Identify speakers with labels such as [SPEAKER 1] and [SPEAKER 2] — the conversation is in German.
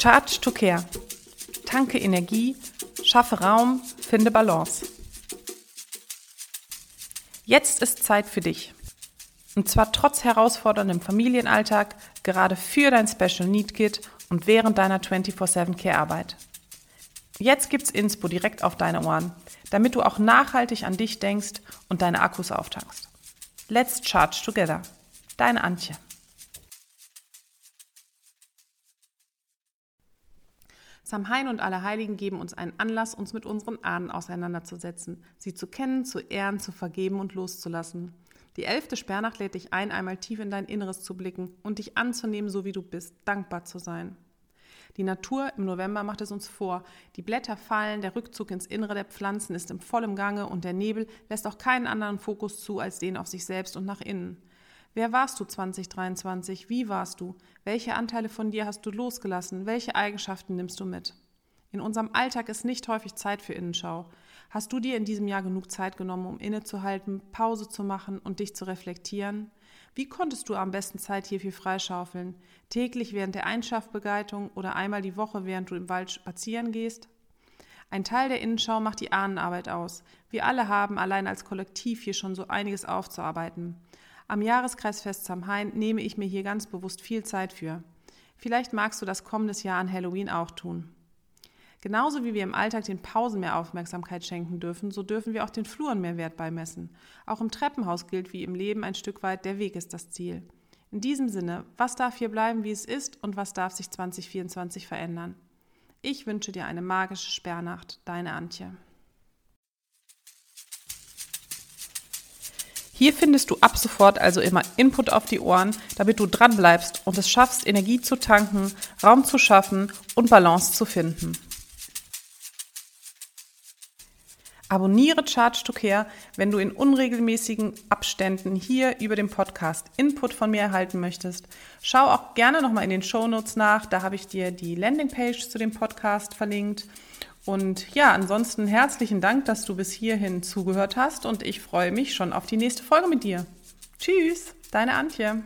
[SPEAKER 1] Charge to Care. Tanke Energie, schaffe Raum, finde Balance. Jetzt ist Zeit für dich. Und zwar trotz herausforderndem Familienalltag, gerade für dein Special Need Kit und während deiner 24-7 Care-Arbeit. Jetzt gibt's Inspo direkt auf deine Ohren, damit du auch nachhaltig an dich denkst und deine Akkus auftankst. Let's charge together. Deine Antje. Samhain und alle Heiligen geben uns einen Anlass, uns mit unseren Ahnen auseinanderzusetzen, sie zu kennen, zu ehren, zu vergeben und loszulassen. Die elfte Sperrnacht lädt dich ein, einmal tief in dein Inneres zu blicken und dich anzunehmen, so wie du bist, dankbar zu sein. Die Natur im November macht es uns vor. Die Blätter fallen, der Rückzug ins Innere der Pflanzen ist im vollen Gange und der Nebel lässt auch keinen anderen Fokus zu als den auf sich selbst und nach innen. Wer warst du 2023? Wie warst du? Welche Anteile von dir hast du losgelassen? Welche Eigenschaften nimmst du mit? In unserem Alltag ist nicht häufig Zeit für Innenschau. Hast du dir in diesem Jahr genug Zeit genommen, um innezuhalten, Pause zu machen und dich zu reflektieren? Wie konntest du am besten Zeit hierfür freischaufeln? Täglich während der Einschaffbegleitung oder einmal die Woche, während du im Wald spazieren gehst? Ein Teil der Innenschau macht die Ahnenarbeit aus. Wir alle haben allein als Kollektiv hier schon so einiges aufzuarbeiten. Am Jahreskreisfest Samhain nehme ich mir hier ganz bewusst viel Zeit für. Vielleicht magst du das kommendes Jahr an Halloween auch tun. Genauso wie wir im Alltag den Pausen mehr Aufmerksamkeit schenken dürfen, so dürfen wir auch den Fluren mehr Wert beimessen. Auch im Treppenhaus gilt wie im Leben ein Stück weit, der Weg ist das Ziel. In diesem Sinne, was darf hier bleiben, wie es ist und was darf sich 2024 verändern? Ich wünsche dir eine magische Sperrnacht, deine Antje. Hier findest du ab sofort also immer Input auf die Ohren, damit du dran bleibst und es schaffst, Energie zu tanken, Raum zu schaffen und Balance zu finden. Abonniere Charge to Care, wenn du in unregelmäßigen Abständen hier über den Podcast Input von mir erhalten möchtest. Schau auch gerne nochmal in den Show Notes nach, da habe ich dir die Landingpage zu dem Podcast verlinkt. Und ja, ansonsten herzlichen Dank, dass du bis hierhin zugehört hast und ich freue mich schon auf die nächste Folge mit dir. Tschüss, deine Antje.